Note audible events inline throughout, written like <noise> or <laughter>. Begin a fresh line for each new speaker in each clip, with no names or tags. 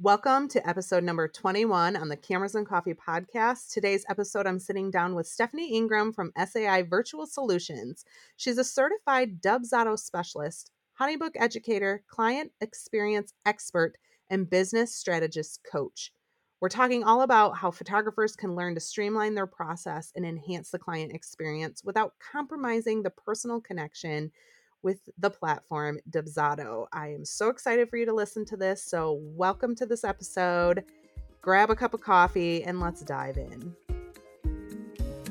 Welcome to episode number 21 on the Cameras and Coffee podcast. Today's episode, I'm sitting down with Stephanie Inghram from SAI Virtual Solutions. She's a certified Dubsado specialist, Honeybook educator, client experience expert, and business strategist coach. We're talking all about how photographers can learn to streamline their process and enhance the client experience without compromising the personal connection with the platform Dubsado. I am so excited for you to listen to this. So, welcome to this episode. Grab a cup of coffee and let's dive in.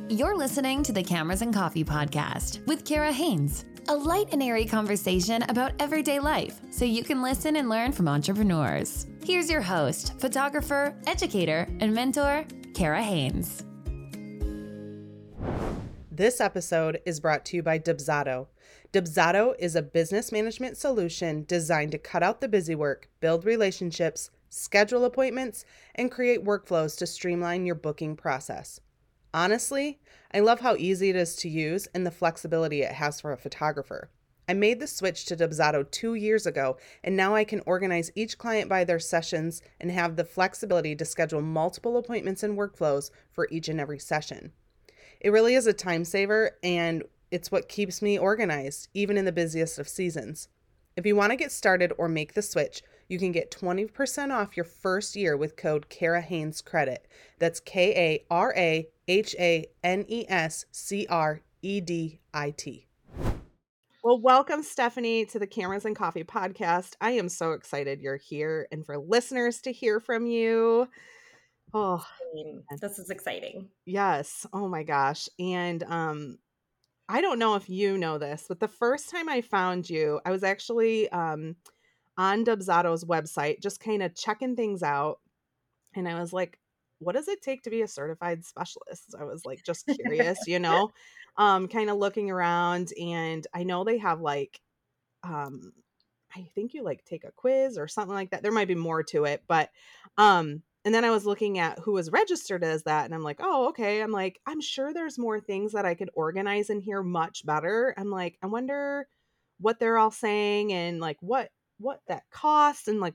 You're listening to the Cameras and Coffee podcast with Kara Haynes, a light and airy conversation about everyday life so you can listen and learn from entrepreneurs. Here's your host, photographer, educator, and mentor, Kara Haynes.
This episode is brought to you by Dubsado. Dubsado is a business management solution designed to cut out the busy work, build relationships, schedule appointments, and create workflows to streamline your booking process. Honestly, I love how easy it is to use and the flexibility it has for a photographer. I made the switch to Dubsado two years ago, and now I can organize each client by their sessions and have the flexibility to schedule multiple appointments and workflows for each and every session. It really is a time saver, and it's what keeps me organized, even in the busiest of seasons. If you want to get started or make the switch, you can get 20% off your first year with code Kara Haynes Credit. That's K A R A H A N E S C R E D I T. Well, welcome, Stephanie, to the Cameras and Coffee podcast. I am so excited you're here and for listeners to hear from you.
Oh, this is exciting.
Yes. Oh my gosh. And um I don't know if you know this, but the first time I found you, I was actually um, on Dubsado's website, just kind of checking things out. And I was like, what does it take to be a certified specialist? I was like, just curious, you know, <laughs> um, kind of looking around. And I know they have like, um, I think you like take a quiz or something like that. There might be more to it, but um, and then I was looking at who was registered as that, and I'm like, oh, okay. I'm like, I'm sure there's more things that I could organize in here much better. I'm like, I wonder what they're all saying and like what what that costs and like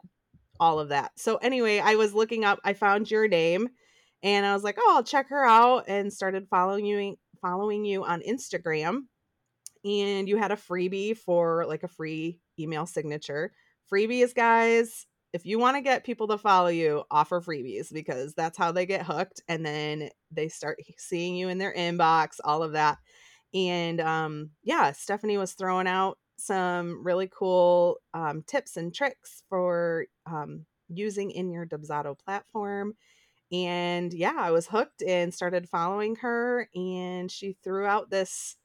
all of that. So anyway, I was looking up, I found your name and I was like, oh, I'll check her out and started following you following you on Instagram. And you had a freebie for like a free email signature. Freebies, guys, if you want to get people to follow you, offer freebies because that's how they get hooked. And then they start seeing you in their inbox, all of that. And um, yeah, Stephanie was throwing out some really cool um, tips and tricks for um, using in your Dubsado platform. And yeah, I was hooked and started following her. And she threw out this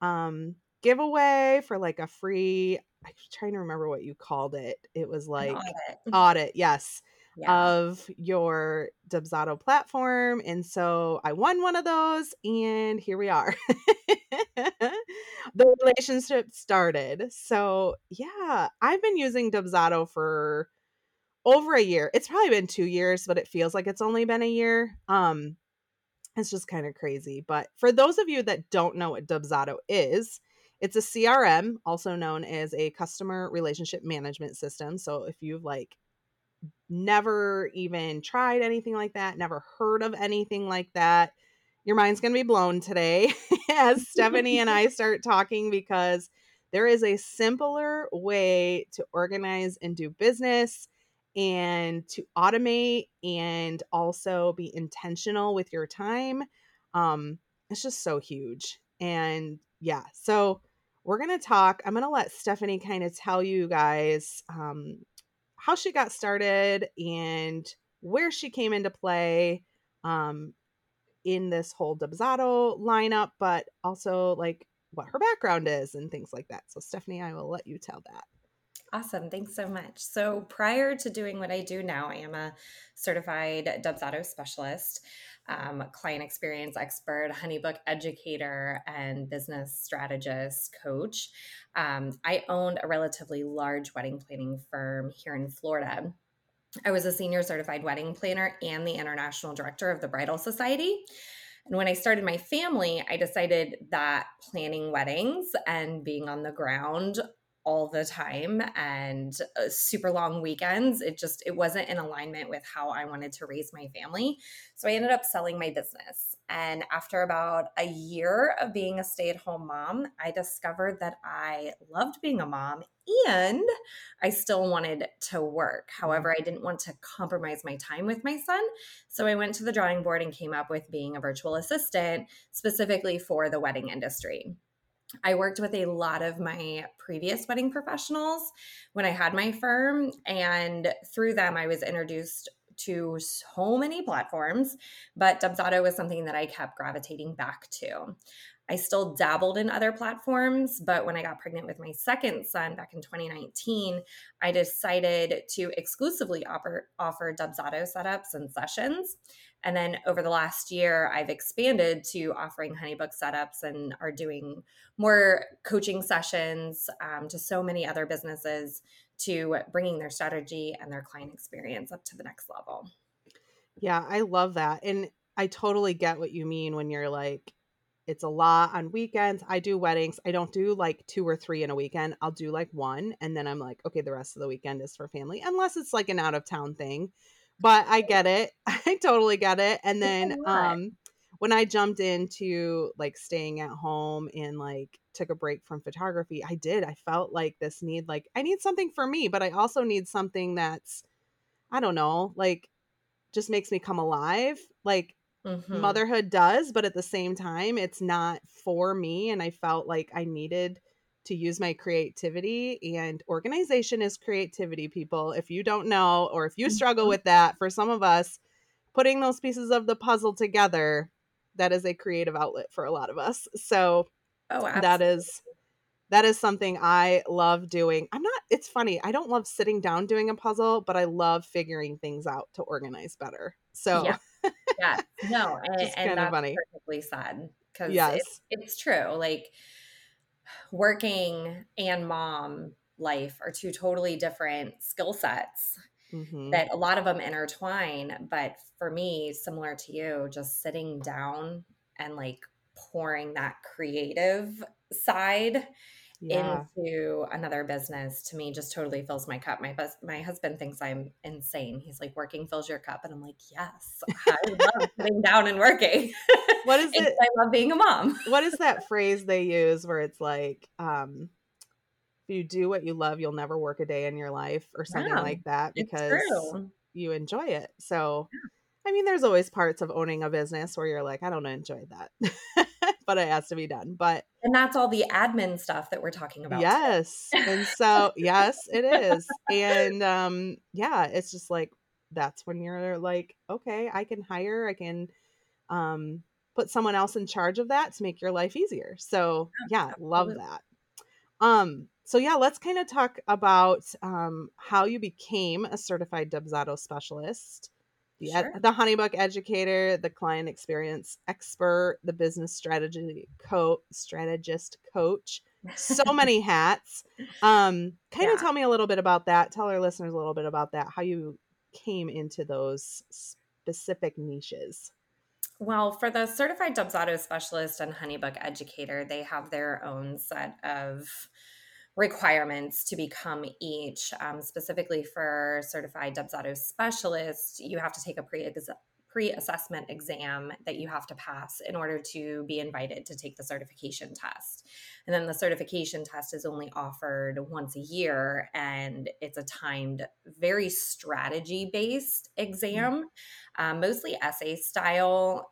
um, giveaway for like a free I'm trying to remember what you called it. It was like audit. <laughs> audit, yes, yeah. of your Dubsado platform. And so I won one of those, and here we are. <laughs> the relationship started. So yeah, I've been using Dubsado for over a year. It's probably been two years, but it feels like it's only been a year. Um, it's just kind of crazy. But for those of you that don't know what Dubsado is, it's a CRM, also known as a customer relationship management system. So if you've like never even tried anything like that, never heard of anything like that, your mind's going to be blown today <laughs> as Stephanie and I <laughs> start talking because there is a simpler way to organize and do business and to automate and also be intentional with your time. Um, it's just so huge. And yeah, so we're going to talk. I'm going to let Stephanie kind of tell you guys um, how she got started and where she came into play um, in this whole Dubsado lineup, but also like what her background is and things like that. So, Stephanie, I will let you tell that.
Awesome. Thanks so much. So, prior to doing what I do now, I am a certified Dubsado specialist um, client experience expert, Honeybook educator, and business strategist coach. Um, I owned a relatively large wedding planning firm here in Florida. I was a senior certified wedding planner and the international director of the Bridal Society. And when I started my family, I decided that planning weddings and being on the ground all the time and uh, super long weekends. It just it wasn't in alignment with how i wanted to raise my family. So i ended up selling my business. And after about a year of being a stay-at-home mom i discovered that i loved being a mom and i still wanted to work.
Mm-hmm.
however i didn't want to compromise my time with my son. So i went to the drawing board and came up with being a virtual assistant specifically for the wedding industry I worked with a lot of my previous wedding professionals when I had my firm. And through them, I was introduced to so many platforms, but Dubsado was something that I kept gravitating back to. I still dabbled in other platforms, but when I got pregnant with my second son back in 2019, I decided to exclusively offer, offer Dubsado setups and sessions. And then over the last year, I've expanded to offering HoneyBook setups and are doing more coaching sessions um, to so many other businesses to bringing their strategy and their client experience up to the next level.
Yeah, I love that. And I totally get what you mean when you're like, it's a lot on weekends. I do weddings. I don't do like two or three in a weekend. I'll do like one. And then I'm like, okay, the rest of the weekend is for family, unless it's like an out of town thing. But I get it. <laughs> I totally get it. And then um when I jumped into like staying at home and like took a break from photography, I did. I felt like this need, like, I need something for me, but I also need something that's, I don't know, like just makes me come alive. Like
Mhm.
motherhood does, but at the same time, it's not for me. And I felt like I needed to use my creativity and organization is creativity, people. If you don't know, or if you struggle
Mhm.
with that, for some of us, putting those pieces of the puzzle together, that is a creative outlet for a lot of us. So
Oh,
that is that is something I love doing. I'm not it's funny. I don't love sitting down doing a puzzle, but I love figuring things out to organize better. So
Yeah. Yeah. No, <laughs> and,
Just
and that's
funny.
perfectly said because
yes.
it's, it's true. Like working and mom life are two totally different skill sets
Mhm.
that a lot of them intertwine. But for me, similar to you, just sitting down and like pouring that creative side
Yeah.
into another business to me just totally fills my cup. My bus- my husband thinks I'm insane. He's like, "Working fills your cup," and I'm like, "Yes, I love <laughs> sitting down and working.
What <laughs> is it?
I love being a mom."
What is that <laughs> phrase they use where it's like, um, if you do what you love, you'll never work a day in your life or something
Yeah,
like that because you enjoy it. So, I mean, there's always parts of owning a business where you're like, I don't enjoy that, but it has to be done. But
And that's all the admin stuff that we're talking about.
yes. And so, yes, it is. <laughs> And um, yeah, it's just like, that's when you're like, okay, I can hire, I can um, put someone else in charge of that to make your life easier. So, yeah, love that. Um, so yeah, let's kind of talk about um, how you became a certified Dubsado specialist, the
Sure.
the Honeybook educator, the client experience expert, the business strategy coach, strategist coach. So <laughs> many hats. Um, kind of
Yeah.
tell me a little bit about that. Tell our listeners a little bit about that. How you came into those specific niches.
Well, for the certified Dubsado specialist and Honeybook educator, they have their own set of requirements to become each. Um, specifically for certified Dubsado specialist, you have to take a pre pre-assessment exam that you have to pass in order to be invited to take the certification test. And then the certification test is only offered once a year and it's a timed, very strategy based exam, um, mostly essay style.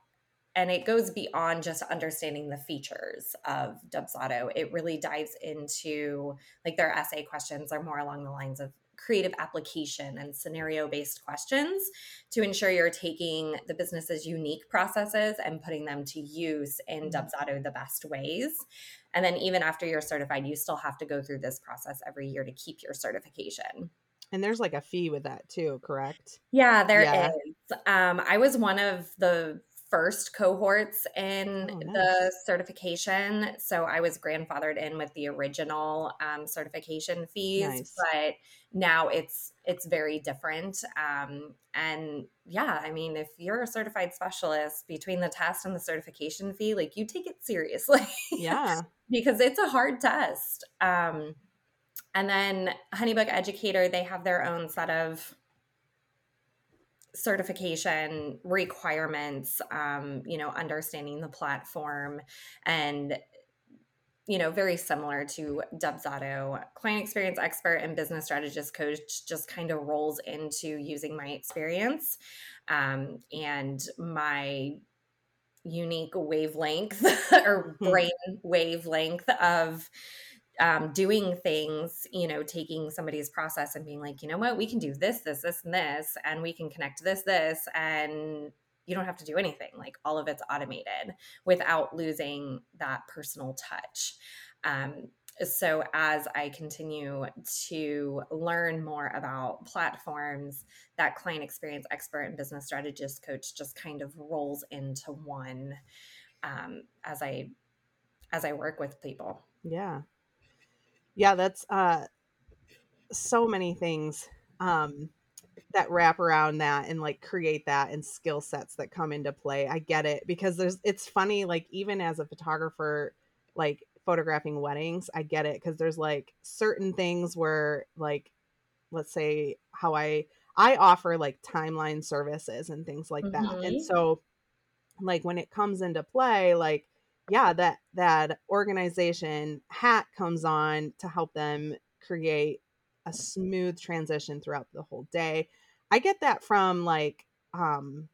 And it goes beyond just understanding the features of Dubsado. It really dives into like their essay questions are more along the lines of creative application and scenario based questions to ensure you're taking the business's unique processes and putting them to use in
Mhm.
Dubsado the best ways. And then even after you're certified, you still have to go through this process every year to keep your certification.
And there's like a fee with that too, correct?
Yeah, there is.
Yeah.
Um, I was one of the first cohorts in
Oh,
the certification. So I was grandfathered in with the original um, certification fees,
Nice.
but now it's it's very different. Um, and yeah, I mean, if you're a certified specialist between the test and the certification fee, like you take it seriously
Yeah. <laughs>
because it's a hard test. Um, and then Honeybook Educator, they have their own set of certification requirements, um, you know, understanding the platform and you know, very similar to Dubsado. Client experience expert and business strategist coach just kind of rolls into using my experience um, and my unique wavelength <laughs> or hmm. brain wavelength of um, doing things, you know, taking somebody's process and being like, you know what, we can do this, this, this, and this, and we can connect this, this, and you don't have to do anything. Like all of it's automated without losing that personal touch. Um, so as I continue to learn more about platforms, that client experience expert and business strategist coach just kind of rolls into one um, as I as I work with people.
Yeah, yeah, that's uh, so many things um, that wrap around that and like create that and skill sets that come into play. I get it because there's it's funny like even as a photographer, like photographing weddings, I get it because there's like certain things where like let's say how I I offer like timeline services and things like mm-hmm. that. And mm-hmm. so like when it comes into play, like yeah, that that organization hat comes on to help them create a smooth transition throughout the whole day. I get that from like um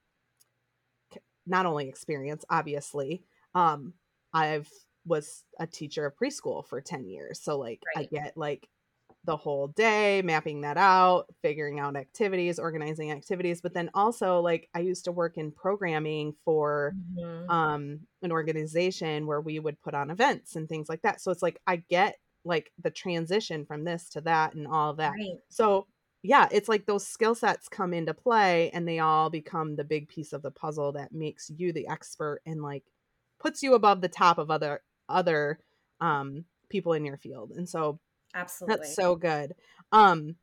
not only experience obviously. Um I've was a teacher of preschool for 10 years. So like right. I get like the whole day, mapping that out, figuring out activities, organizing activities. But then also, like, I used to work in programming for mm-hmm. um, an organization where we would put on events and things like that. So it's like I get like the transition from this to that and all that. Right. So yeah, it's like those skill sets come into play and they all become the big piece of the puzzle that makes you the expert and like puts you above the top of other other um people in your field. And so
Absolutely.
That's so good. Um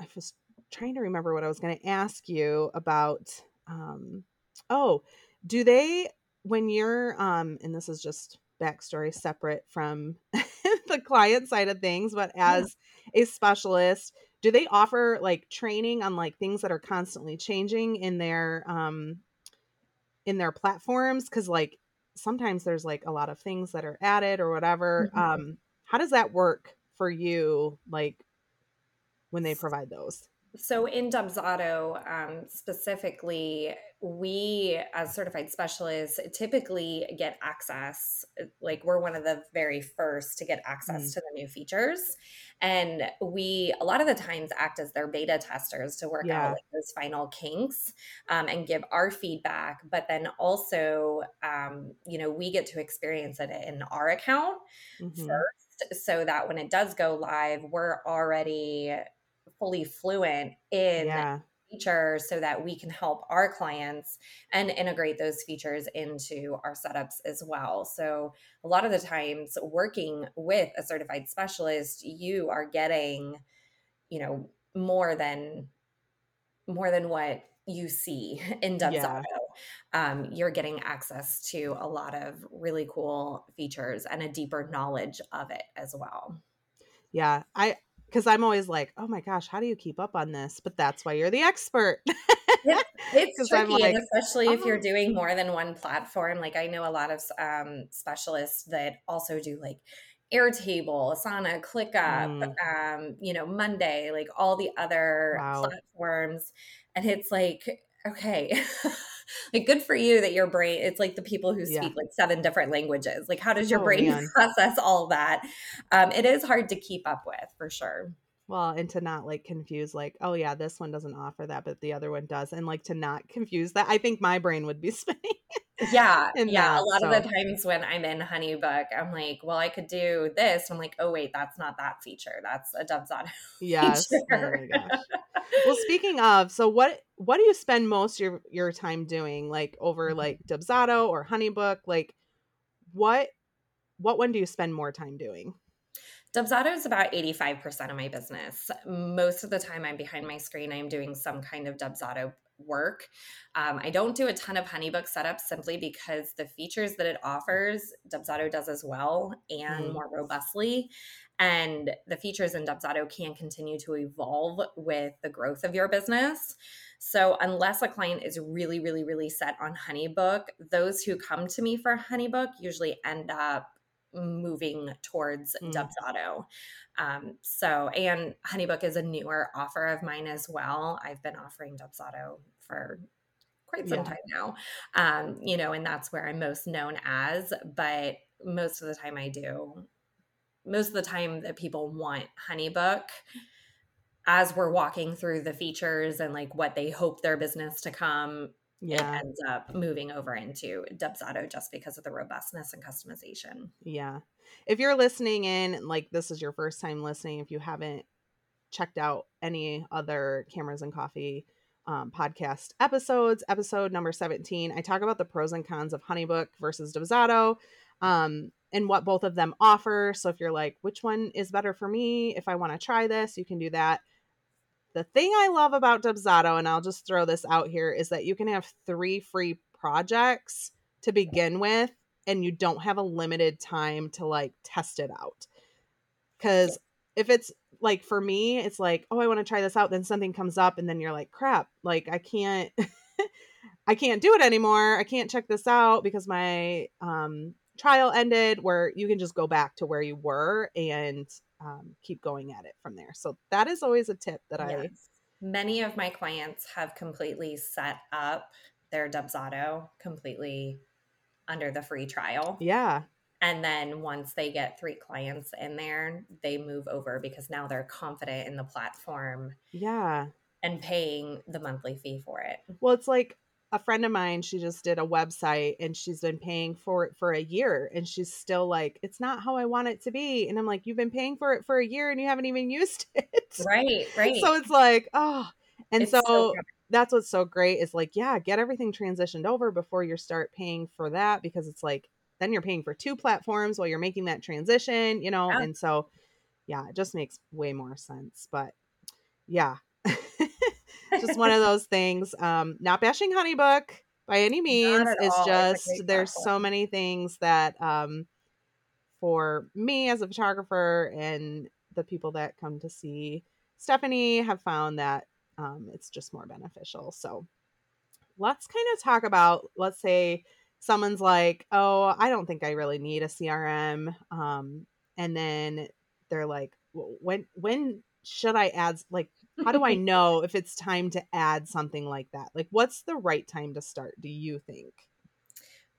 I was trying to remember what I was going to ask you about um oh, do they when you're um and this is just backstory separate from <laughs> the client side of things, but as yeah. a specialist, do they offer like training on like things that are constantly changing in their um in their platforms cuz like sometimes there's like a lot of things that are added or whatever. Mm-hmm. Um how does that work for you like when they provide those?
So in Dubsado um, specifically, we as certified specialists typically get access. Like we're one of the very first to get access mm. to the new features, and we a lot of the times act as their beta testers to work yeah. out like those final kinks um, and give our feedback. But then also, um, you know, we get to experience it in our account mm-hmm. first, so that when it does go live, we're already fully fluent in yeah. features so that we can help our clients and integrate those features into our setups as well. So, a lot of the times, working with a certified specialist, you are getting, you know, more than more than what you see in Dubsado. Yeah. Um, you're getting access to a lot of really cool features and a deeper knowledge of it as well.
Yeah, I because I'm always like, oh my gosh, how do you keep up on this? But that's why you're the expert.
yeah, <laughs> it's tricky, like, especially oh. if you're oh. doing more than one platform. Like I know a lot of um, specialists that also do like Airtable, Asana, ClickUp, mm. um, you know, Monday, like all the other wow. platforms, and it's like, okay. <laughs> like good for you that your brain it's like the people who speak yeah. like seven different languages like how does your oh, brain <laughs> man. process all that um it is hard to keep up with for sure
well and to not like confuse like oh yeah this one doesn't offer that but the other one does and like to not confuse that i think my brain would be <laughs> spinning
yeah yeah that, a lot so. of the times when i'm in honeybook i'm like well i could do this i'm like oh wait that's not that feature that's a dubsado <laughs> yes
feature. oh well speaking of so what what do you spend most your your time doing like over mm-hmm. like dubsado or honeybook like what what one do you spend more time doing
Dubsado is about 85% of my business. Most of the time I'm behind my screen, I'm doing some kind of Dubsado work. Um, I don't do a ton of Honeybook setups simply because the features that it offers, Dubsado does as well and mm. more robustly. And the features in Dubsado can continue to evolve with the growth of your business. So, unless a client is really, really, really set on HoneyBook, those who come to me for HoneyBook usually end up moving towards mm. Dubsado. Um, so, and HoneyBook is a newer offer of mine as well. I've been offering Dubsado for quite some yeah. time now, um, you know, and that's where I'm most known as. But most of the time, I do. Most of the time, that people want HoneyBook as we're walking through the features and like what they hope their business to come yeah. it ends up moving over into Dubsado just because of the robustness and customization.
Yeah. If you're listening in, like this is your first time listening, if you haven't checked out any other Cameras and Coffee um, podcast episodes, episode number 17, I talk about the pros and cons of Honeybook versus Dubsado um, and what both of them offer. So if you're like, which one is better for me? If I want to try this, you can do that. The thing I love about Dubsado, and I'll just throw this out here, is that you can have three free projects to begin with, and you don't have a limited time to like test it out. Because if it's like for me, it's like, oh, I want to try this out, then something comes up, and then you're like, crap, like I can't. <laughs> I can't do it anymore. I can't check this out because my um, trial ended where you can just go back to where you were and um, keep going at it from there. So that is always a tip that yes. I.
Many of my clients have completely set up their Dubsado completely under the free trial.
Yeah.
And then once they get three clients in there, they move over because now they're confident in the platform.
Yeah.
And paying the monthly fee for it.
Well, it's like a friend of mine, she just did a website and she's been paying for it for a year and she's still like, it's not how I want it to be. And I'm like, you've been paying for it for a year and you haven't even used <laughs> it.
Right, right.
So it's like, oh, and so, so that's what's so great is like, yeah, get everything transitioned over before you start paying for that because it's like, then you're paying for two platforms while you're making that transition, you know? Yeah. And so, yeah, it just makes way more sense. But yeah, just one of those things. Um, not bashing Honeybook by any means. It's all. just it's there's platform. so many things that um, for me as a photographer and the people that come to see Stephanie have found that um, it's just more beneficial. So let's kind of talk about, let's say someone's like, oh, I don't think I really need a CRM. Um, and then they're like, when, when should I add, like, how do I <laughs> know if it's time to add something like that? Like, what's the right time to start, do you think?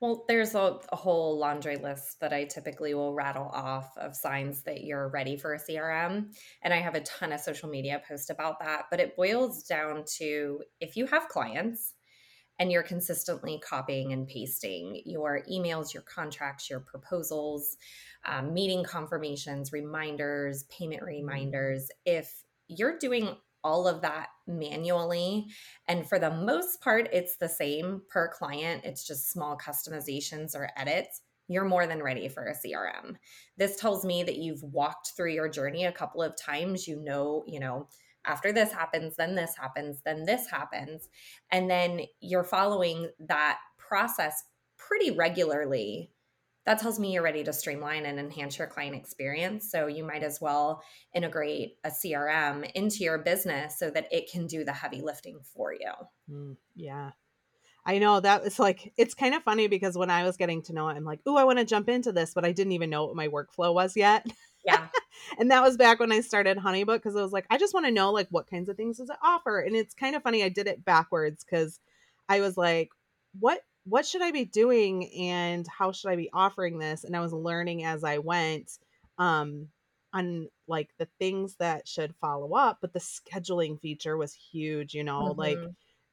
Well, there's a, a, whole laundry list that I typically will rattle off of signs that you're ready for a CRM. And I have a ton of social media posts about that. But it boils down to if you have clients and you're consistently copying and pasting your emails, your contracts, your proposals, um, meeting confirmations, reminders, payment mm-hmm. reminders, if you're doing all of that manually. And for the most part, it's the same per client, it's just small customizations or edits. You're more than ready for a CRM. This tells me that you've walked through your journey a couple of times. You know, you know, after this happens, then this happens, then this happens. And then you're following that process pretty regularly that tells me you're ready to streamline and enhance your client experience. So you might as well integrate a CRM into your business so that it can do the heavy lifting for you.
Mm, yeah. I know that was like it's kind of funny because when I was getting to know it, I'm like, oh, I want to jump into this, but I didn't even know what my workflow was yet.
Yeah. <laughs>
and that was back when I started Honeybook because I was like, I just want to know like what kinds of things does it offer? And it's kind of funny, I did it backwards because I was like, what what should I be doing and how should I be offering this? And I was learning as I went um on like the things that should follow up, but the scheduling feature was huge, you know, mm-hmm. like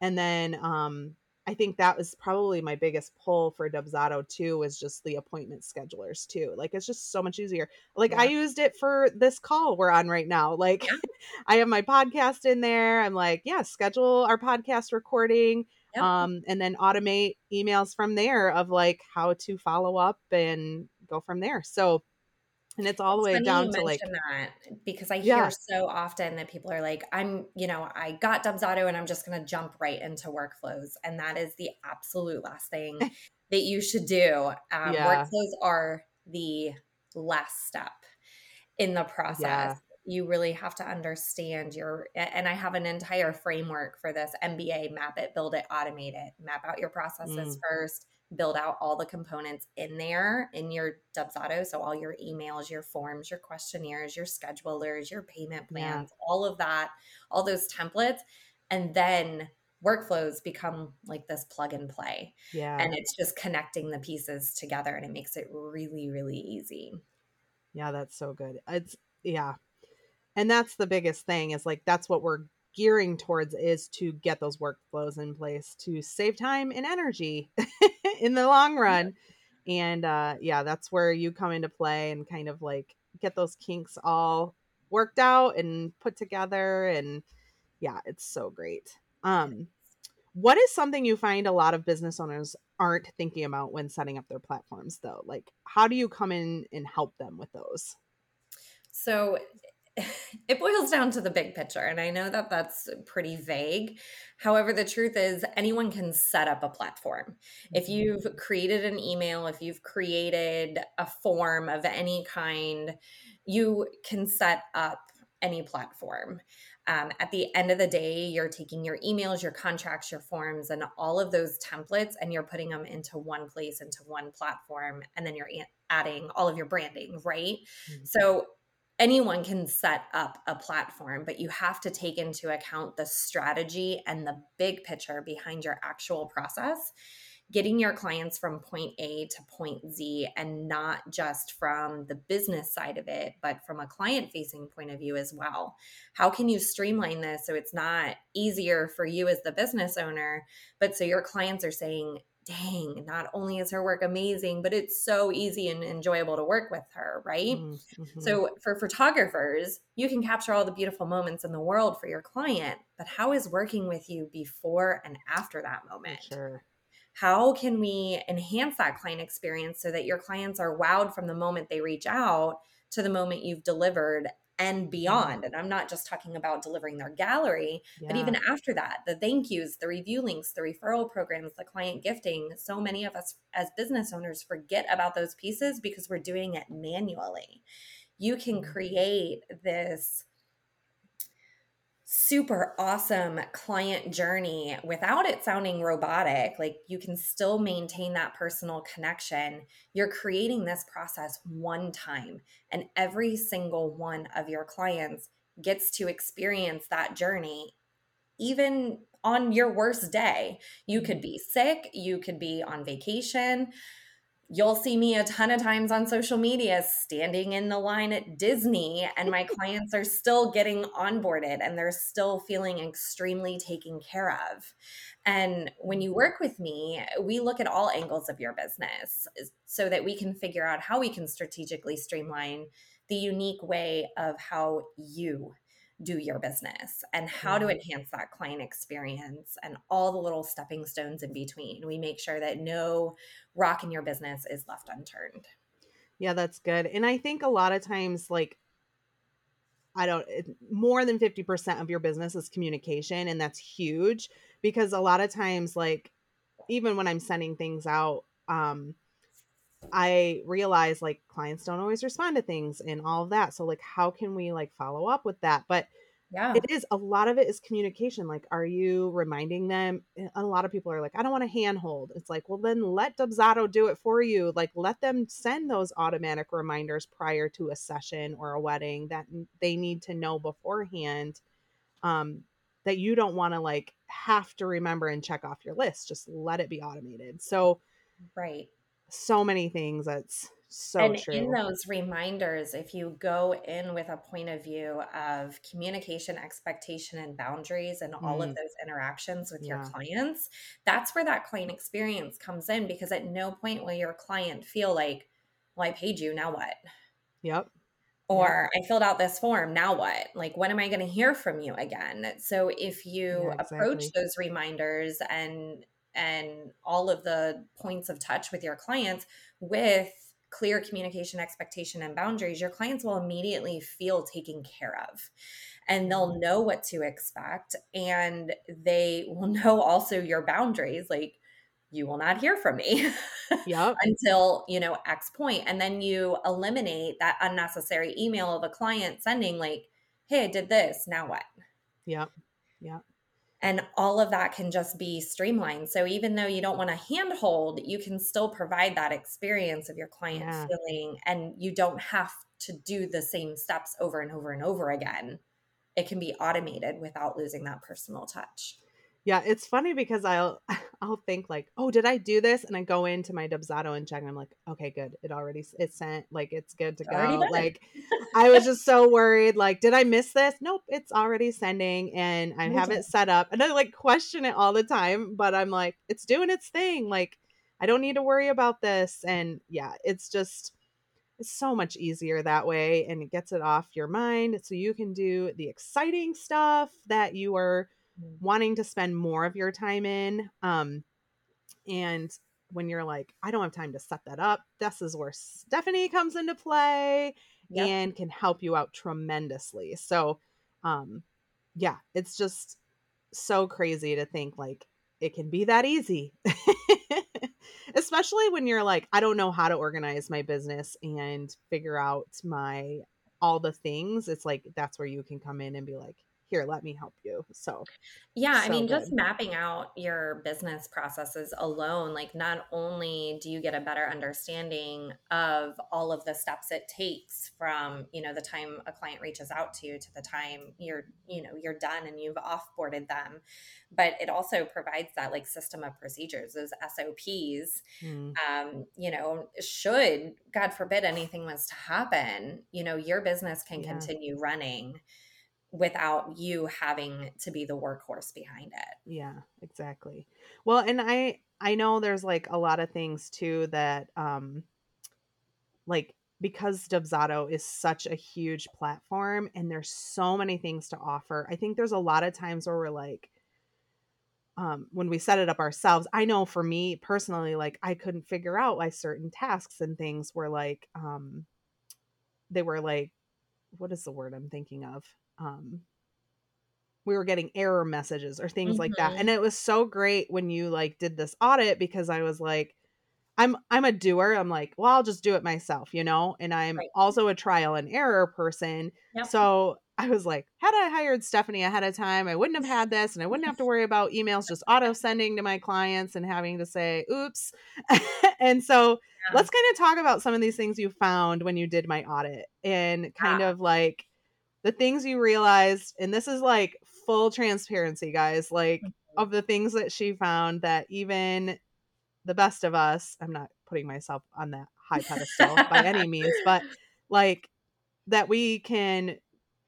and then um I think that was probably my biggest pull for Dubsado too was just the appointment schedulers too. Like it's just so much easier. Like yeah. I used it for this call we're on right now. Like yeah. <laughs> I have my podcast in there. I'm like, yeah, schedule our podcast recording Yep. Um, and then automate emails from there of like how to follow up and go from there. So, and it's all the way down to like
that because I hear yeah. so often that people are like, I'm, you know, I got Dubsado and I'm just going to jump right into workflows. And that is the absolute last thing <laughs> that you should do. Um, yeah. Workflows are the last step in the process. Yeah. You really have to understand your, and I have an entire framework for this MBA map it, build it, automate it, map out your processes mm. first, build out all the components in there in your Dubsado. So, all your emails, your forms, your questionnaires, your schedulers, your payment plans, yeah. all of that, all those templates. And then workflows become like this plug and play. Yeah. And it's just connecting the pieces together and it makes it really, really easy.
Yeah, that's so good. It's, yeah. And that's the biggest thing is like, that's what we're gearing towards is to get those workflows in place to save time and energy <laughs> in the long run. Yeah. And uh, yeah, that's where you come into play and kind of like get those kinks all worked out and put together. And yeah, it's so great. Um, what is something you find a lot of business owners aren't thinking about when setting up their platforms, though? Like, how do you come in and help them with those?
So, it boils down to the big picture. And I know that that's pretty vague. However, the truth is, anyone can set up a platform. If mm-hmm. you've created an email, if you've created a form of any kind, you can set up any platform. Um, at the end of the day, you're taking your emails, your contracts, your forms, and all of those templates, and you're putting them into one place, into one platform, and then you're adding all of your branding, right? Mm-hmm. So anyone can set up a platform, but you have to take into account the strategy and the big picture behind your actual process getting your clients from point A to point Z and not just from the business side of it, but from a client facing point of view as well. How can you streamline this so it's not easier for you as the business owner, but so your clients are saying, dang, not only is her work amazing, but it's so easy and enjoyable to work with her, right? Mm-hmm. So for photographers, you can capture all the beautiful moments in the world for your client, but how is working with you before and after that moment?
Sure
how can we enhance that client experience so that your clients are wowed from the moment they reach out to the moment you've delivered and beyond. And I'm not just talking about delivering their gallery, yeah. but even after that, the thank yous, the review links, the referral programs, the client gifting. So many of us as business owners forget about those pieces because we're doing it manually. You can mm-hmm. create this super awesome client journey without it sounding robotic. Like you can still maintain that personal connection. You're creating this process one time, and every single one of your clients gets to experience that journey, even on your worst day. You could be sick, you could be on vacation you'll see me a ton of times on social media standing in the line at Disney, and my <laughs> clients are still getting onboarded and they're still feeling extremely taken care of. And when you work with me, we look at all angles of your business so that we can figure out how we can strategically streamline the unique way of how you do your business and how to enhance that client experience and all the little stepping stones in between. We make sure that no rock in your business is left unturned.
Yeah, that's good. And I think a lot of times, like, I don't, more than 50% of your business is communication. And that's huge because a lot of times, like, even when I'm sending things out, um, I realize like clients don't always respond to things and all of that. So like how can we like follow up with that? But yeah. It is a lot of it is communication. Like, are you reminding them? Eh, a lot of people are like, I don't want to handhold. It's like, well, then let Dubsado do it for you. Like, let them send those automatic reminders prior to a session or a wedding that they need to know beforehand. Um, that you don't want to like have to remember and check off your list. Just let it be automated. So,
right
so many things that's so
and
true.
in those reminders, if you go in with a point of view of communication, expectation, and boundaries, and all mm. of those interactions with yeah. your clients, that's where that client experience comes in. Because at no point will your client feel like, "Well, I paid you. Now what?"
Yep.
Or yep. I filled out this form. Now what? Like, when am I going to hear from you again? So if you yeah, exactly. approach those reminders and and all of the points of touch with your clients with clear communication expectation and boundaries your clients will immediately feel taken care of and they'll mm-hmm. know what to expect and they will <laughs> know also your boundaries like you will not hear from me
Yep. <laughs>
until, you know, X. And then you eliminate that unnecessary email of a client sending, like, hey, I did this. Now what?
Yep. Yep.
And all of that can just be streamlined. So even though you don't want to handhold, you can still provide that experience of your client
Yeah.
feeling, and you don't have to do the same steps over and over and over again. It can be automated without losing that personal touch.
Yeah, it's funny because I'll <laughs> I'll think like, "Oh, did I do this?" And I go into my Dubsado and check and I'm like, "Okay, good. It already it's sent. Like it's good to go." Like I was just so worried like, "Did I miss this?" Nope, it's already sending and I have it set up. And I like question it all the time, but I'm like, "It's doing its thing. Like I don't need to worry about this." And yeah, it's just it's so much easier that way and it gets it off your mind so you can do the exciting stuff that you are. Wanting to spend more of your time in um and when you're like i don't have time to set that up this is where stephanie comes into play
Yep.
and can help you out tremendously. So um yeah it's just so crazy to think like it can be that easy. <laughs> Especially when you're like i don't know how to organize my business and figure out my all the things it's like that's where you can come in and be like here let me help you. So
Yeah, I
So
mean, just mapping out your business processes alone, like not only do you get a better understanding of all of the steps it takes from, you know, the time a client reaches out to you to the time you're, you know, you're done and you've offboarded them, but it also provides that like system of procedures, those SOPs
mm,
um, you know, should God forbid anything was to happen, you know, your business can
Yeah.
continue running without you having to be the workhorse behind it.
yeah exactly well and i i know there's like a lot of things too that um like because Dubsado is such a huge platform and there's so many things to offer. I think there's a lot of times where we're like um when we set it up ourselves, I know for me personally like I couldn't figure out why certain tasks and things were like um they were like what is the word I'm thinking of? Um we were getting error messages or things like that.
Mhm.
And it was so great when you like did this audit because I was like I'm I'm a doer. I'm like, well, I'll just do it myself, you know? And I'm
Right.
also a trial and error person.
Yep.
So I was like, had I hired Stephanie ahead of time, I wouldn't have had this and I wouldn't have to worry about emails just auto sending to my clients and having to say, oops. <laughs> and so
Yeah.
let's kind of talk about some of these things you found when you did my audit and kind
Yeah.
of like the things you realized. And this is like full transparency, guys, like
Mhm.
of the things that she found that even the best of us, I'm not putting myself on that high pedestal by any means, <laughs> but like that we can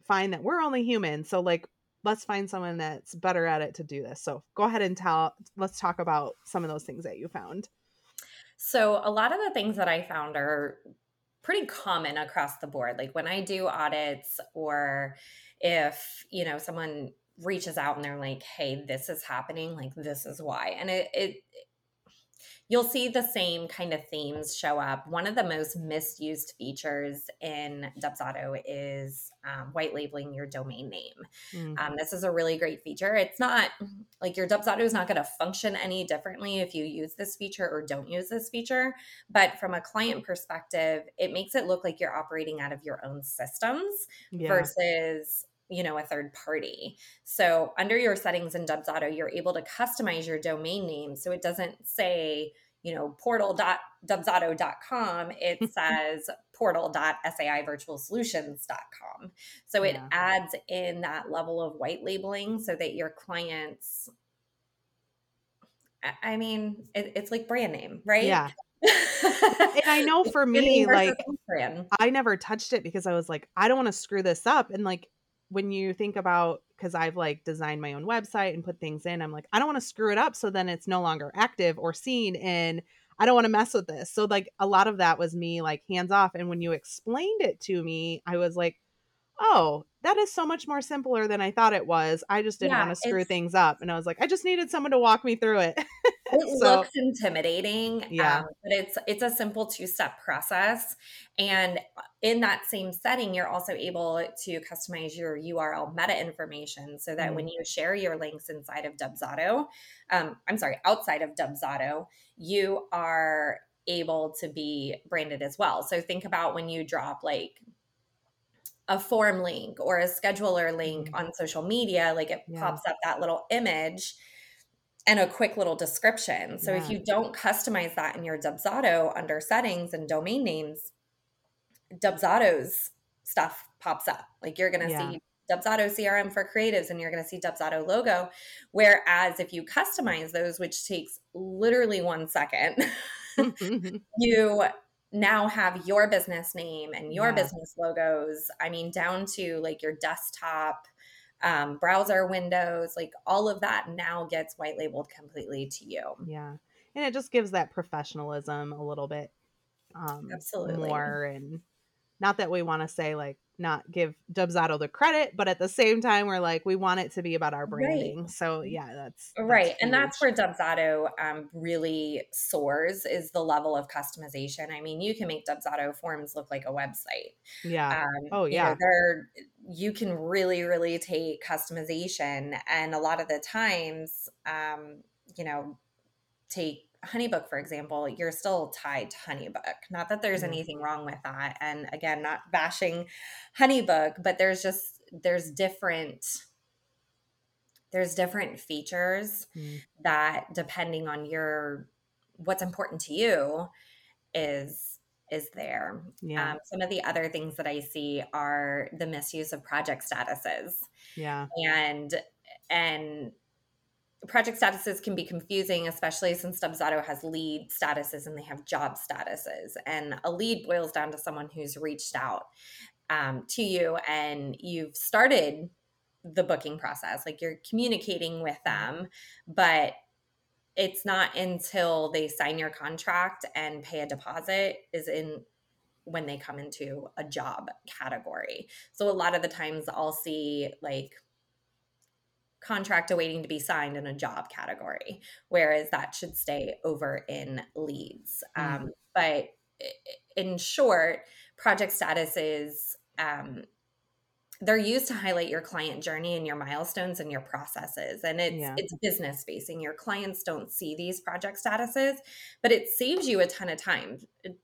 find that we're only human. So like let's find someone that's better at it to do this. So go ahead and tell let's talk about some of those things that you found.
So, a lot of the things that I found are pretty common across the board. Like when I do audits, or if, you know, someone reaches out and they're like, hey, this is happening, like this is why. And it, it you'll see the same kind of themes show up. One of the most misused features in Dubsado is um, white labeling your domain name.
Mm,
Um, this is a really great feature. It's not like your Dubsado is not going to function any differently if you use this feature or don't use this feature. But from a client perspective, it makes it look like you're operating out of your own systems
yeah.
versus you know a third party so under your settings in dubsado you're able to customize your domain name so it doesn't say you know portal.dubsado.com it <laughs> says portal.saivirtualsolutions.com so it
Yeah.
adds in that level of white labeling so that your clients I- mean it, it's like brand name right
Yeah. <laughs> And I know for me, like. I never touched it because I was like, I don't want to screw this up. And like when you think about because I've like designed my own website and put things in, I'm like, I don't want to screw it up so then it's no longer active or seen and I don't want to mess with this. So like a lot of that was me like hands off. And when you explained it to me, I was like, oh, that is so much more simpler than I thought it was. I just didn't
Yeah,
want to screw things up. And I was like, I just needed someone to walk me through it. <laughs>
it <laughs>
so,
looks intimidating
Yeah.
um, but it's it's a simple two-step process and in that same setting you're also able to customize your url meta information so that
Mm.
when you share your links inside of dubsado um, i'm sorry outside of dubsado you are able to be branded as well so think about when you drop like a form link or a scheduler link
Mhm.
on social media like it
Yeah.
pops up that little image and a quick little description. So if you don't customize that in your Dubsado under settings and domain names, Dubsado's stuff pops up. Like you're going to
Yeah.
see Dubsado CRM for creatives and you're going to see Dubsado logo. Whereas if you customize those, which takes literally one second, <laughs> <laughs> you now have your business name and your
Yeah.
business logos. I mean, down to like your desktop um, browser windows, like all of that now gets white labeled completely to you.
yeah. And it just gives that professionalism a little bit um
Absolutely.
more and not that we want to say like not give Dubsado the credit, but at the same time we're like we want it to be about our
Right.
branding. So yeah, that's, that's
Right. And that's where Dubsado um, really soars is the level of customization. I mean, you can make Dubsado forms look like a website.
yeah.
Um,
Oh,
you know,
yeah.
You can really, really take customization, and a lot of the times, um, you know, take HoneyBook for example. You're still tied to HoneyBook. Not that there's
Yeah.
anything wrong with that, and again, not bashing HoneyBook, but there's just there's different there's different features
Mm.
that depending on your what's important to you is is there
Yeah.
um, some of the other things that i see are the misuse of project statuses
Yeah.
and and project statuses can be confusing especially since dubsado has lead statuses and they have job statuses and a lead boils down to someone who's reached out um, to you and you've started the booking process like you're communicating with them but it's not until they sign your contract and pay a deposit is in when they come into a job category so a lot of the times i'll see like contract awaiting to be signed in a job category whereas that should stay over in leads
Mm.
um, but in short project statuses um, they're used to highlight your client journey and your milestones and your processes and it's
Yeah.
it's business facing your clients don't see these project statuses but it saves you a ton of time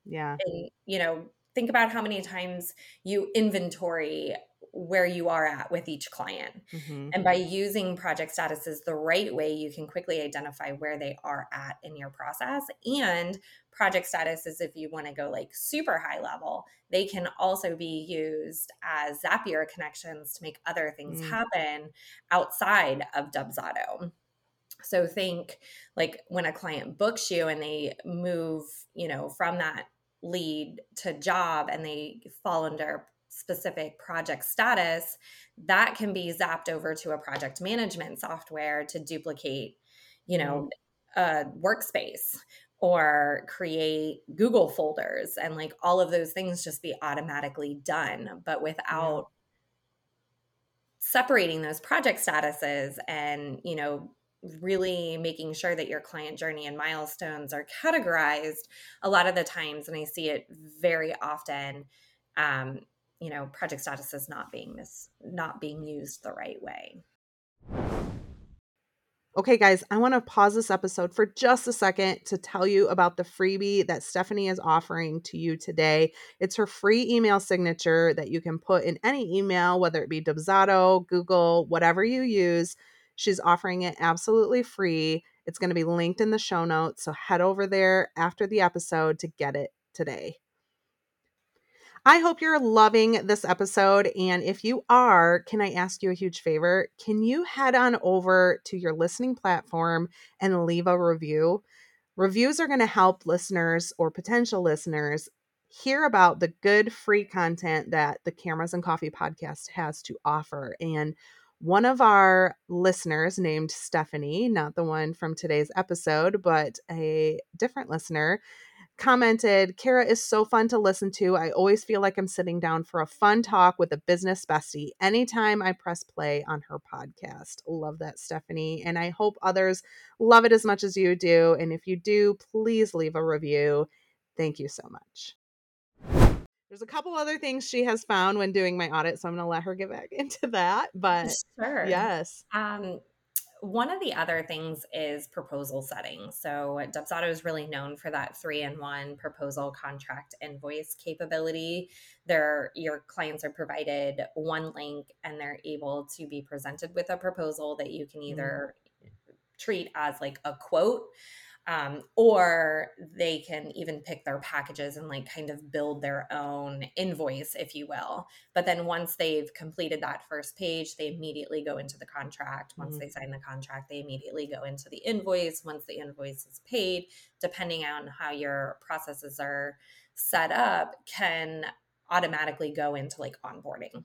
Yeah.
and you know think about how many times you inventory where you are at with each client
hmm
and by using project statuses the right way, you can quickly identify where they are at in your process. And project statuses, if you want to go like super high level, they can also be used as Zapier connections to make other things
Mm.
happen outside of Dubsado. So think like when a client books you and they move, you know, from that lead to job and they fall under specific project status, that can be zapped over to a project management software to duplicate, you know, a workspace or create Google folders and like all of those things just be automatically done, but without separating those project statuses and, you know, really making sure that your client journey and milestones are categorized a lot of the times and i see it very often um, you know project status is not being mis- not being used the right way
Okay, guys, I want to pause this episode for just a second to tell you about the freebie that Stephanie is offering to you today. It's her free email signature that you can put in any email, whether it be Dubsado, Google, whatever you use. She's offering it absolutely free. It's going to be linked in the show notes. So head over there after the episode to get it today. I hope you're loving this episode. And if you are, can I ask you a huge favor? Can you head on over to your listening platform and leave a review? Reviews are going to help listeners or potential listeners hear about the good free content that the Cameras and Coffee podcast has to offer. And one of our listeners named Stephanie, not the one from today's episode, but a different listener, commented, Kara is so fun to listen to. I always feel like I'm sitting down for a fun talk with a business bestie anytime I press play on her podcast. Love that, Stephanie. And I hope others love it as much as you do. And if you do, please leave a review. Thank you so much. There's a couple other things she has found when doing my audit, so I'm going to let her get back <laughs> into that. But
Sure.
yes.
Um, one of the other things is proposal setting. So Dubsado is really known for that three-in-one proposal, contract, invoice capability. There, your clients are provided one link, and they're able to be presented with a proposal that you can mm-hmm. either treat as like a quote um, or they can even pick their packages and like kind of build their own invoice if you will. But then once they've completed that first page they immediately go into the contract. Once
Mhm.
they sign the contract they immediately go into the invoice. Once the invoice is paid depending on how your processes are set up can automatically go into like onboarding.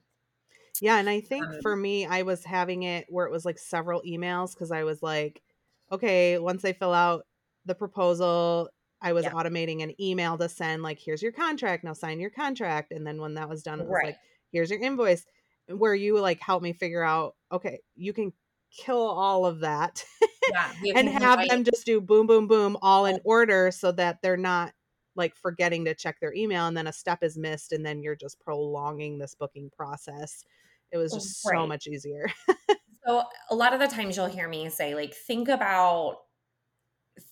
Yeah, and I think
Um,
for me, I was having it where it was like several emails because I was like, okay, once I fill out the proposal, I was
Yeah.
automating an email to send, like, here's your contract, now sign your contract. And then when that was done, it was
Right.
like, here's your invoice, where you like help me figure out, okay, you can kill all of that
yeah <laughs>
and have them just do boom, boom, boom, all in
Oh.
order so that they're not like forgetting to check their email and then a step is missed and then you're just prolonging this booking process. It was oh, just so much easier. <laughs>
So a lot of the times you'll hear me say like think about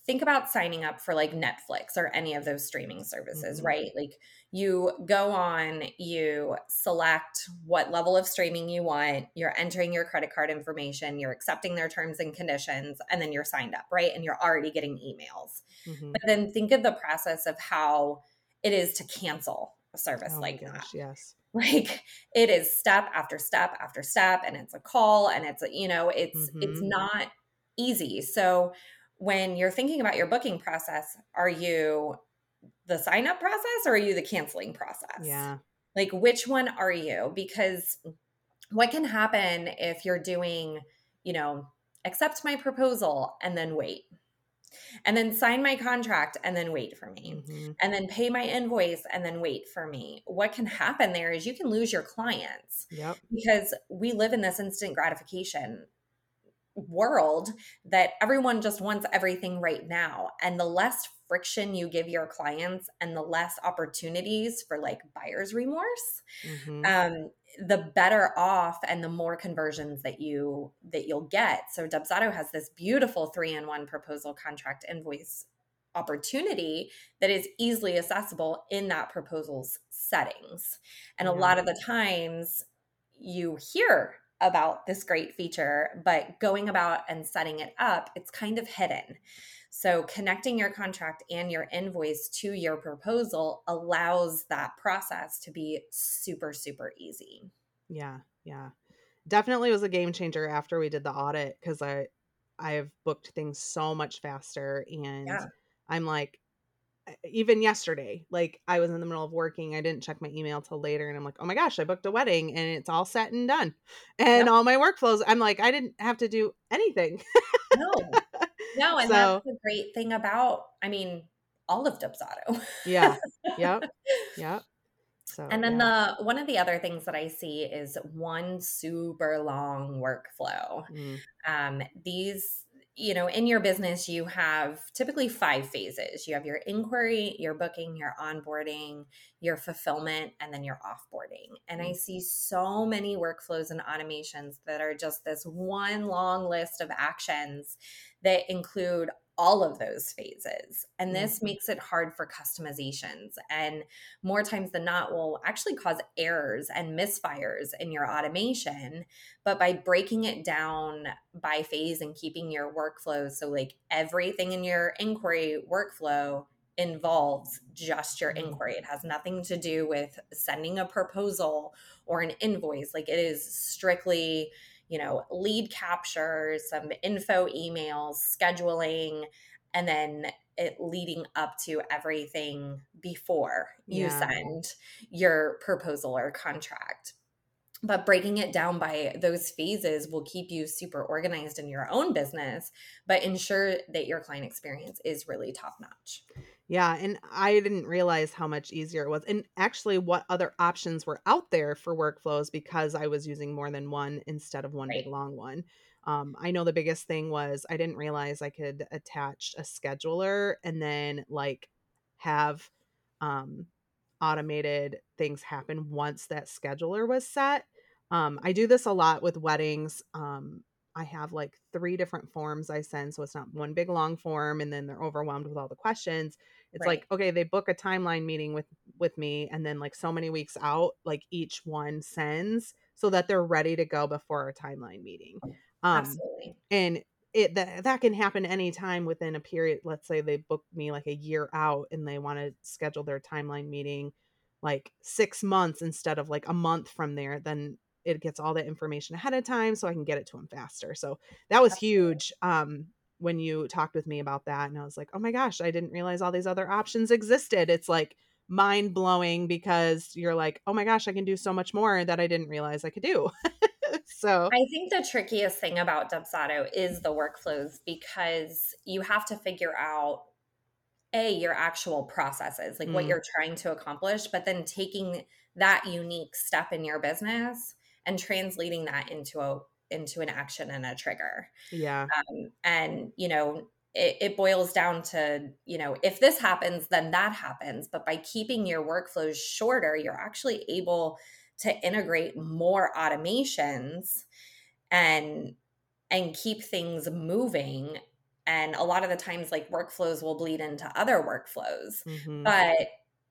think about signing up for like Netflix or any of those streaming services,
Mhm.
right? Like you go on, you select what level of streaming you want, you're entering your credit card information, you're accepting their terms and conditions, and then you're signed up, right? And you're already getting emails.
Mhm.
But then think of the process of how it is to cancel a service
Oh
like that
gosh, yes. <laughs>
like it is step after step after step and it's a call and it's a, you know it's it's
Mhm.
not easy so when you're thinking about your booking process are you the sign up process or are you the canceling process
Yeah.
like which one are you because what can happen if you're doing you know accept my proposal and then wait and then sign my contract and then wait for me
Mhm.
and then pay my invoice and then wait for me. What can happen there is you can lose your clients
Yep.
because we live in this instant gratification world that everyone just wants everything right now. And the less friction you give your clients and the less opportunities for like buyer's remorse,
Mhm.
um, the better off and the more conversions that you that you'll get. So Dubsado has this beautiful three-in-one proposal contract invoice opportunity that is easily accessible in that proposal's settings. And a lot of the times you hear about this great feature, but going about and setting it up, it's kind of hidden. So connecting your contract and your invoice to your proposal allows that process to be super, super easy.
Yeah. Yeah. Definitely was a game changer after we did the audit because I I have booked things so much faster and
Yeah.
I'm like even yesterday, like I was in the middle of working, I didn't check my email till later and I'm like, "Oh my gosh, I booked a wedding and it's all set and done." And
Yep.
all my workflows, I'm like, I didn't have to do anything.
No, no, <laughs> and
So-
that's the great thing about, I mean, all of Dubsado.
Yeah. <laughs> Yep. Yep. So
And then
yeah.
the one of the other things that I see is one super long workflow.
Mm,
Um, these, you know, in your business, you have typically five phases. You have your inquiry, your booking, your onboarding, your fulfillment, and then your offboarding. And I
Mm.
see so many workflows and automations that are just this one long list of actions that include all of those phases. And this
Mhm.
makes it hard for customizations and more times than not will actually cause errors and misfires in your automation but by breaking it down by phase and keeping your workflows so like everything in your inquiry workflow involves just your
Mhm.
inquiry it has nothing to do with sending a proposal or an invoice like it is strictly you know lead capture some info emails scheduling and then it leading up to everything before you
Yeah.
send your proposal or contract but breaking it down by those phases will keep you super organized in your own business but ensure that your client experience is really top notch
Yeah, and I didn't realize how much easier it was. And actually what other options were out there for workflows because I was using more than one instead of one big long one. Um, I know the biggest thing was I didn't realize I could attach a scheduler and then like have um automated things happen once that scheduler was set. Um, I do this a lot with weddings. Um, I have like three different forms I send, so it's not one big long form, and then they're overwhelmed with all the questions. It's
Right.
like okay, they book a timeline meeting with with me, and then like so many weeks out, like each one sends so that they're ready to go before our timeline meeting. Um,
Absolutely.
and it that that can happen anytime within a period. Let's say they book me like a year out, and they want to schedule their timeline meeting like six months instead of like a month from there, then it gets all that information ahead of time so I can get it to them faster. So that was
Absolutely.
huge um, when you talked with me about that. And I was like, oh my gosh, I didn't realize all these other options existed. It's like mind blowing because you're like, oh my gosh, I can do so much more that I didn't realize I could do. <laughs> so,
I think the trickiest thing about Dubsado is the workflows because you have to figure out a your actual processes, like what
mm,
you're trying to accomplish, but then taking that unique step in your business and translating that into a into an action and a trigger.
yeah.
Um, and you know, it, it boils down to you know if this happens, then that happens. But by keeping your workflows shorter, you're actually able to integrate more automations and and keep things moving and a lot of the times like workflows will bleed into other workflows
hmm
but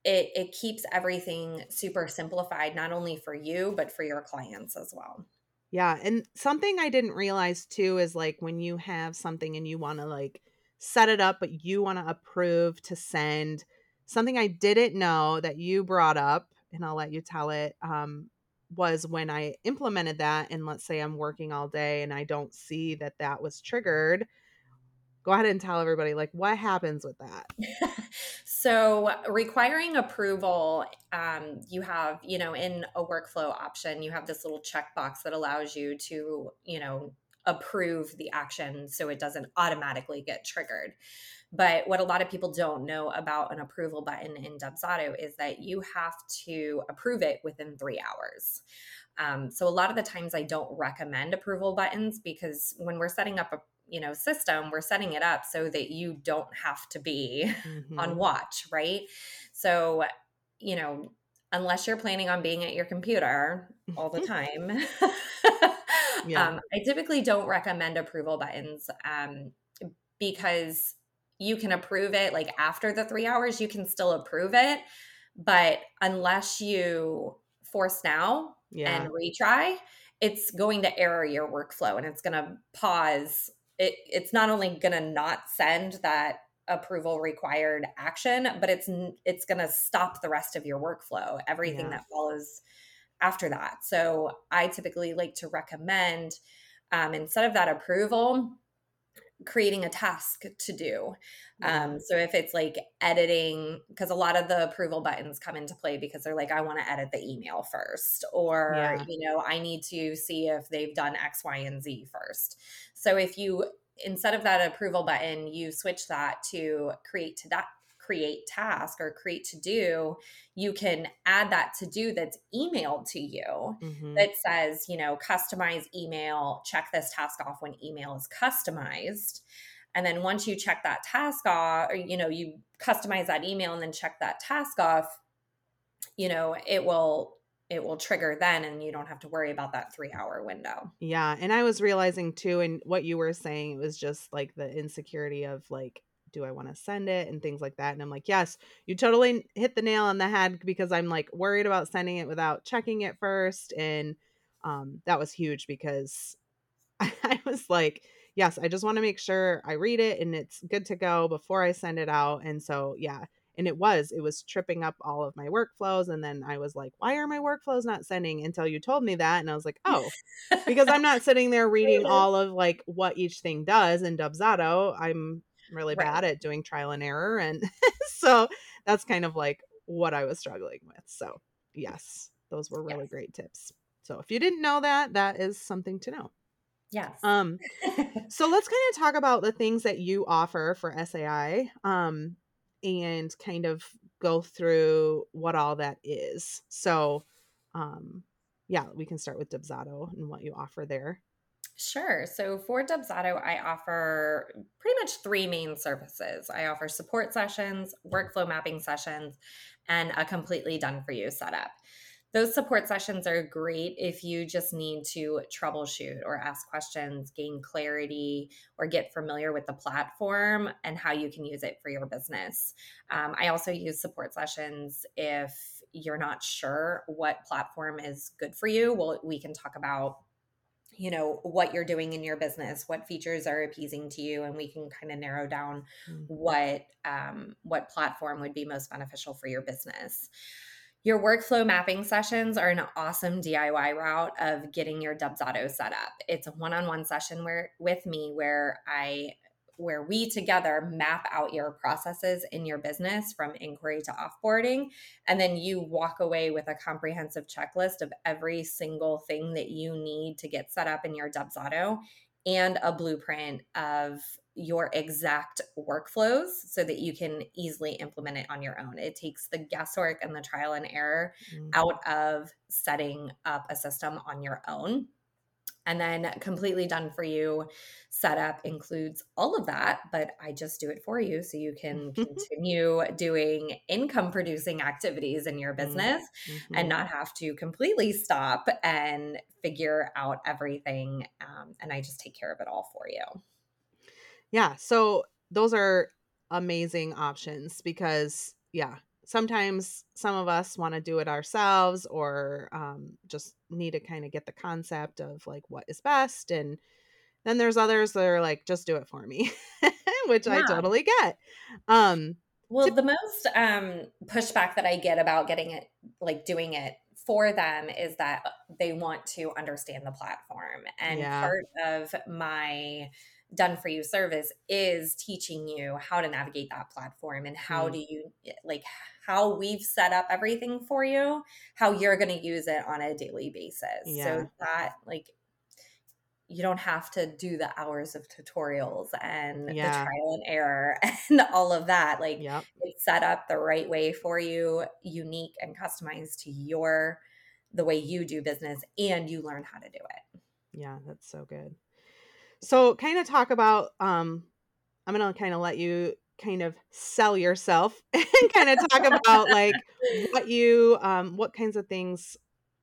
it it keeps everything super simplified not only for you but for your clients as well
Yeah, and something I didn't realize too is like when you have something and you want to like set it up, but you want to approve to send something I didn't know that you brought up, and I'll let you tell it. Um, was when I implemented that, and let's say I'm working all day and I don't see that that was triggered. Go ahead and tell everybody like what happens with that. <laughs>
so requiring approval um, you have you know in a workflow option you have this little checkbox that allows you to you know approve the action so it doesn't automatically get triggered. But what a lot of people don't know about an approval button in dubsado is that you have to approve it within three hours. Um, so a lot of the times i don't recommend approval buttons because when we're setting up a you know system we're setting it up so that you don't have to be <laughs> on
hmm
watch right so you know unless you're planning on being at your computer all the <laughs> time <laughs>
Yeah.
um, i typically don't recommend approval buttons um, because you can approve it like after the three hours you can still approve it but unless you force now
Yeah.
and retry it's going to error your workflow and it's going to pause it, it's not only going to not send that approval required action but it's it's going to stop the rest of your workflow everything
Yeah.
that follows after that so i typically like to recommend um, instead of that approval creating a task to do. Um, so if it's like editing because a lot of the approval buttons come into play because they're like i want to edit the email first or
Yeah.
you know i need to see if they've done x y and z first. So if you instead of that approval button you switch that to create to that create task or create to do you can add that to do that's emailed to you
hmm
that says, you know, customize email, check this task off when email is customized. And then once you check that task off, or, you know, you customize that email and then check that task off, you know, it will it will trigger then and you don't have to worry about that three hour window.
Yeah, and I was realizing too, and what you were saying, it was just like the insecurity of like, do I want to send it and things like that. And I'm like, yes, you totally hit the nail on the head because I'm like worried about sending it without checking it first. And um, that was huge because <laughs> I was like, yes, I just want to make sure I read it and it's good to go before I send it out. And so, yeah. And it was, it was tripping up all of my workflows. And then I was like, why are my workflows not sending until you told me that? And I was like, <laughs> oh, because I'm not sitting there reading all of like what each thing does in Dubsado. I'm really
Right.
bad at doing trial and error. And <laughs> so that's kind of like what I was struggling with. So, yes, those were really
Yes.
great tips. So, if you didn't know that, that is something to know.
Yes.
Um, so let's kind of talk about the things that you offer for SAI. Um, and kind of go through what all that is. So, um, yeah, we can start with Dubsado and what you offer there.
Sure. So for Dubsado, I offer pretty much three main services. I offer support sessions, workflow mapping sessions, and a completely done for you setup. Those support sessions are great if you just need to troubleshoot or ask questions, gain clarity, or get familiar with the platform and how you can use it for your business. Um, I also use support sessions if you're not sure what platform is good for you. Well, we can talk about you know what you're doing in your business what features are appeasing to you and we can kind of narrow down mm-hmm. what um, what platform would be most beneficial for your business your workflow mapping sessions are an awesome DIY route of getting your Dubsado set up. It's a one-on-one session where with me where I where we together map out your processes in your business from inquiry to offboarding. And then you walk away with a comprehensive checklist of every single thing that you need to get set up in your Dubsado and a blueprint of your exact workflows so that you can easily implement it on your own. It takes the guesswork and the trial and error mm-hmm. out of setting up a system on your own. And then completely done for you setup includes all of that, but I just do it for you so you can <laughs> continue doing income producing activities in your mm-hmm. business mm-hmm. and not have to completely stop and figure out everything. Um, and I just take care of it all for you.
Yeah. So those are amazing options because, yeah, sometimes some of us want to do it ourselves or um, just need to kind of get the concept of like what is best and then there's others that are like just do it for me <laughs> which yeah. i totally get um
well to- the most um pushback that i get about getting it like doing it for them is that they want to understand the platform and yeah. part of my done for you service is teaching you how to navigate that platform and how mm. do you like how we've set up everything for you how you're going to use it on a daily basis yeah. so that like you don't have to do the hours of tutorials and yeah. the trial and error <laughs> and all of that like yep. it's set up the right way for you unique and customized to your the way you do business and you learn how to do it
yeah that's so good so, kind of talk about um I'm going to kind of let you kind of sell yourself <laughs> and kind of talk about like what you um what kinds of things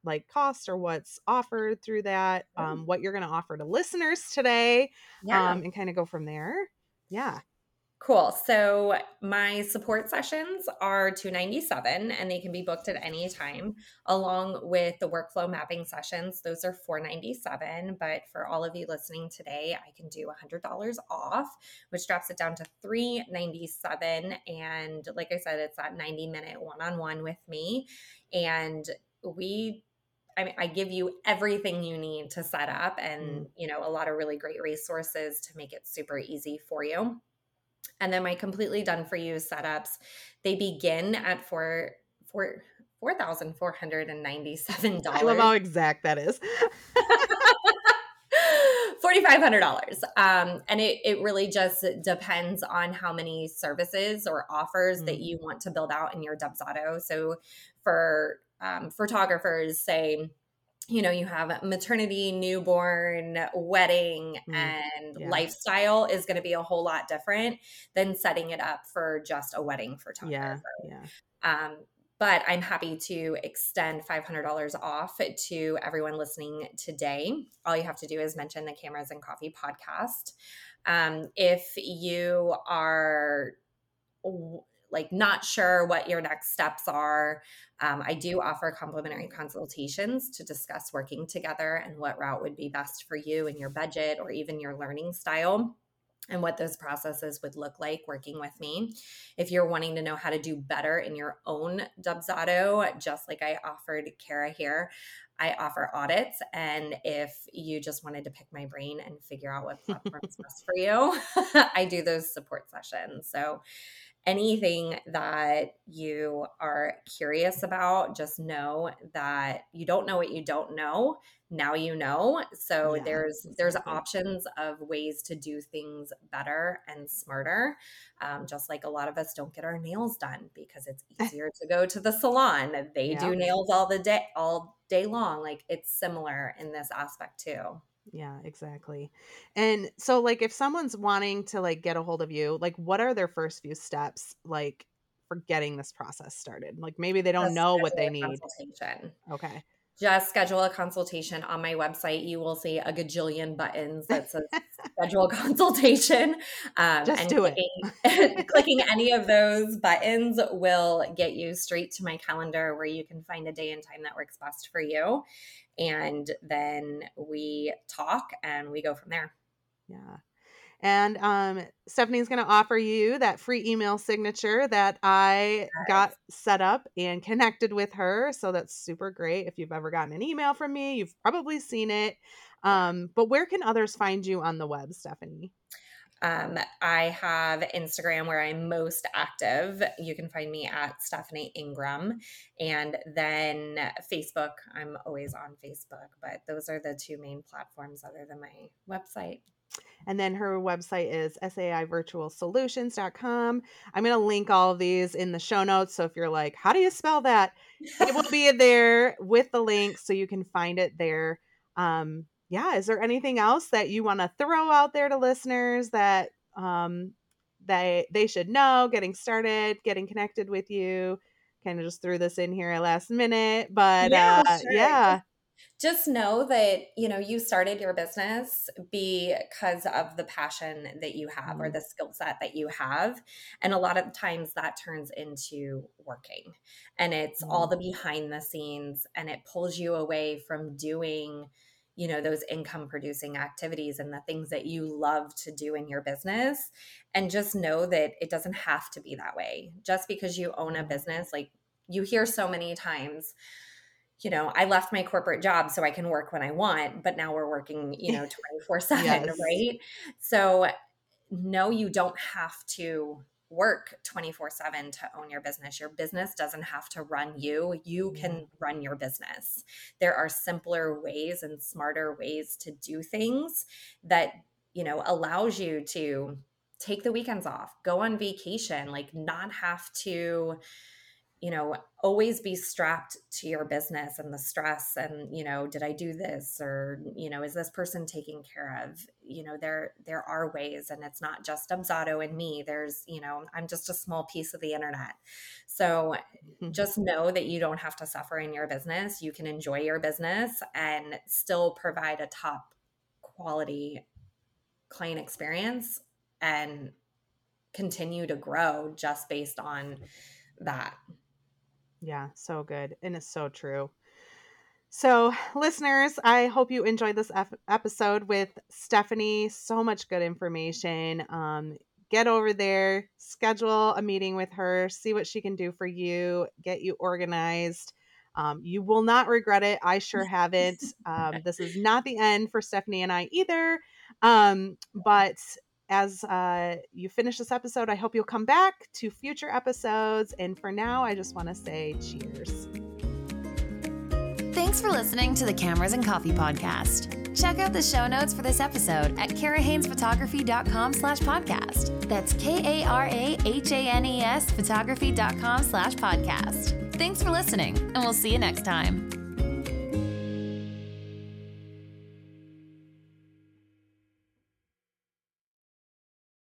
like cost or what's offered through that um what you're going to offer to listeners today yeah. um and kind of go from there. Yeah.
Cool. So my support sessions are 297 and they can be booked at any time along with the workflow mapping sessions. Those are 497, but for all of you listening today, I can do $100 off, which drops it down to 397 and like I said, it's that 90 minute one-on-one with me and we I mean, I give you everything you need to set up and, mm. you know, a lot of really great resources to make it super easy for you. And then my completely done for you setups, they begin at four four four thousand four hundred and ninety seven dollars. I
love how exact that is. <laughs>
$4,500. Um, and it, it really just depends on how many services or offers mm-hmm. that you want to build out in your Dubsado. So for um, photographers, say, you know, you have maternity, newborn, wedding, mm, and yeah. lifestyle is going to be a whole lot different than setting it up for just a wedding photographer. Yeah. yeah. Um, but I'm happy to extend $500 off to everyone listening today. All you have to do is mention the Cameras and Coffee podcast. Um, if you are like not sure what your next steps are, um, I do offer complimentary consultations to discuss working together and what route would be best for you and your budget or even your learning style and what those processes would look like working with me. If you're wanting to know how to do better in your own Dubsado, just like I offered Kara here, I offer audits. And if you just wanted to pick my brain and figure out what platform is <laughs> best for you, <laughs> I do those support sessions. So anything that you are curious about, just know that you don't know what you don't know. now you know so
Yeah,
there's there's
exactly.
options of ways to do things better and smarter um, just like a lot of us don't get our nails done because it's <laughs> easier to go to the salon they
Yeah.
do nails all the day all day long like it's similar in this aspect too
Yeah, exactly. And so like if someone's wanting to like get a hold of you, like what are their first few steps like for getting this process started? Like maybe they don't
just
know what they need. Okay.
just schedule a consultation on my website. You will see a gajillion buttons that says <laughs> schedule consultation. Um,
Just
and
do it.
clicking, <laughs> <laughs> clicking any of those buttons will get you straight to my calendar where you can find a day and time that works best for you. And then we talk and we go from there.
Yeah. And um, Stephanie's going to offer you that free email signature that I got set up and connected with her. So that's super great. If you've ever gotten an email from me, you've probably seen it. Um, but where can others find you on the web, Stephanie?
Um, I have Instagram where I'm most active. You can find me at Stephanie Inghram. And then Facebook, I'm always on Facebook, but those are the two main platforms other than my website.
And then her website is saivirtualsolutions.com. I'm going to link all of these in the show notes. So if you're like, how do you spell that? <laughs> It will be there with the link so you can find it there. Um, yeah. Is there anything else that you want to throw out there to listeners that um, they, they should know getting started, getting connected with you? Kind of just threw this in here at last minute, but
Yeah,
uh,
sure.
yeah,
just know that you know you started your business because of the passion that you have or
Mhm.
the skill set that you have and a lot of times that turns into working and it's all the behind the scenes and it pulls you away from doing you know those income producing activities and the things that you love to do in your business and just know that it doesn't have to be that way just because you own a business like you hear so many times you know, I left my corporate job so I can work when I want, but now we're working, you know, <laughs> 24 7,
Yes.
right? So, no, you don't have to work 24 7 to own your business. Your business doesn't have to run you. You can mm-hmm. run your business. There are simpler ways and smarter ways to do things that, you know, allows you to take the weekends off, go on vacation, like not have to you know always be strapped to your business and the stress and you know did i do this? or you know is this person taken care of? You know there there are ways and it's not just Dubsado and me. There's you know i'm just a small piece of the internet. So mm-hmm. just know that you don't have to suffer in your business. You can enjoy your business and still provide a top quality client experience and continue to grow just based on that
Yeah, so good. And it's so true. So, listeners, I hope you enjoyed this ep- episode with Stephanie. So much good information. Um, get over there, schedule a meeting with her, see what she can do for you, get you organized. Um, you will not regret it. I sure haven't. <laughs> Um, this is not the end for Stephanie and I either. Um, but as uh, you finish this episode, I hope you'll come back to future episodes. And for now, I just want to say cheers.
Thanks for listening to the Cameras and Coffee podcast. Check out the show notes for this episode at karahainesphotography.com slash podcast. That's K-A-R-A-H-A-N-E-S photography.com slash podcast. Thanks for listening, and we'll see you next time.